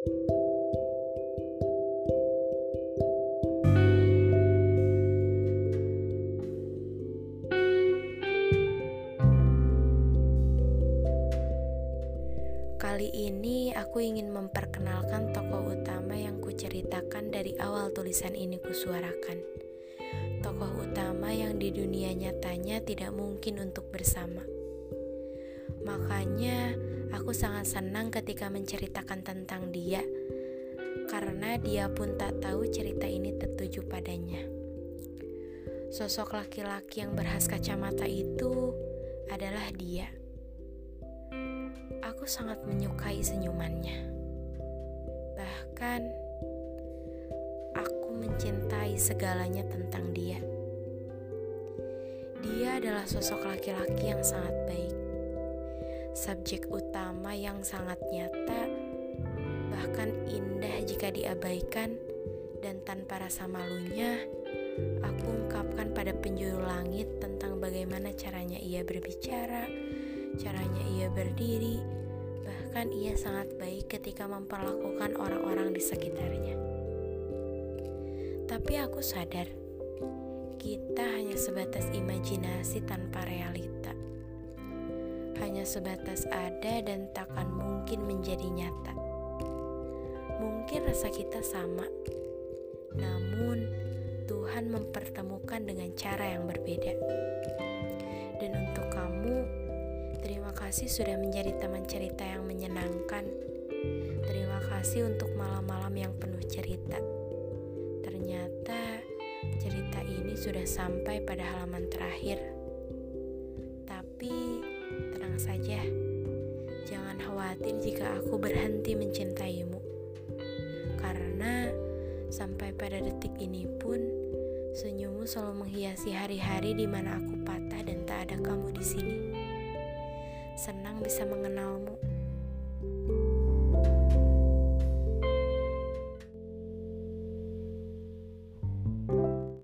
Kali ini aku ingin memperkenalkan tokoh utama yang kuceritakan dari awal tulisan ini kusuarakan. Tokoh utama yang di dunia nyatanya tidak mungkin untuk bersama. Makanya aku sangat senang ketika menceritakan tentang dia karena dia pun tak tahu cerita ini tertuju padanya. Sosok laki-laki yang berhas kacamata itu adalah dia Aku sangat menyukai senyumannya. Bahkan, aku mencintai segalanya tentang dia. Dia adalah sosok laki-laki yang sangat baik, subjek utama yang sangat nyata, bahkan indah jika diabaikan, dan tanpa rasa malunya, aku ungkapkan pada penjuru langit tentang bagaimana caranya ia berbicara, caranya ia berdiri, Bahkan ia sangat baik ketika memperlakukan orang-orang di sekitarnya. Tapi aku sadar, kita hanya sebatas imajinasi tanpa realita. Hanya sebatas ada dan takkan mungkin menjadi nyata. Mungkin rasa kita sama, namun Tuhan mempertemukan dengan cara yang berbeda. Dan untuk kamu, Terima kasih sudah menjadi teman cerita yang menyenangkan. Terima kasih untuk malam-malam yang penuh cerita. Ternyata cerita ini sudah sampai pada halaman terakhir. Saja, jangan khawatir jika aku berhenti mencintaimu. Karena sampai pada detik ini pun senyummu selalu menghiasi hari-hari di mana aku patah dan tak ada kamu di sini senang bisa mengenalmu.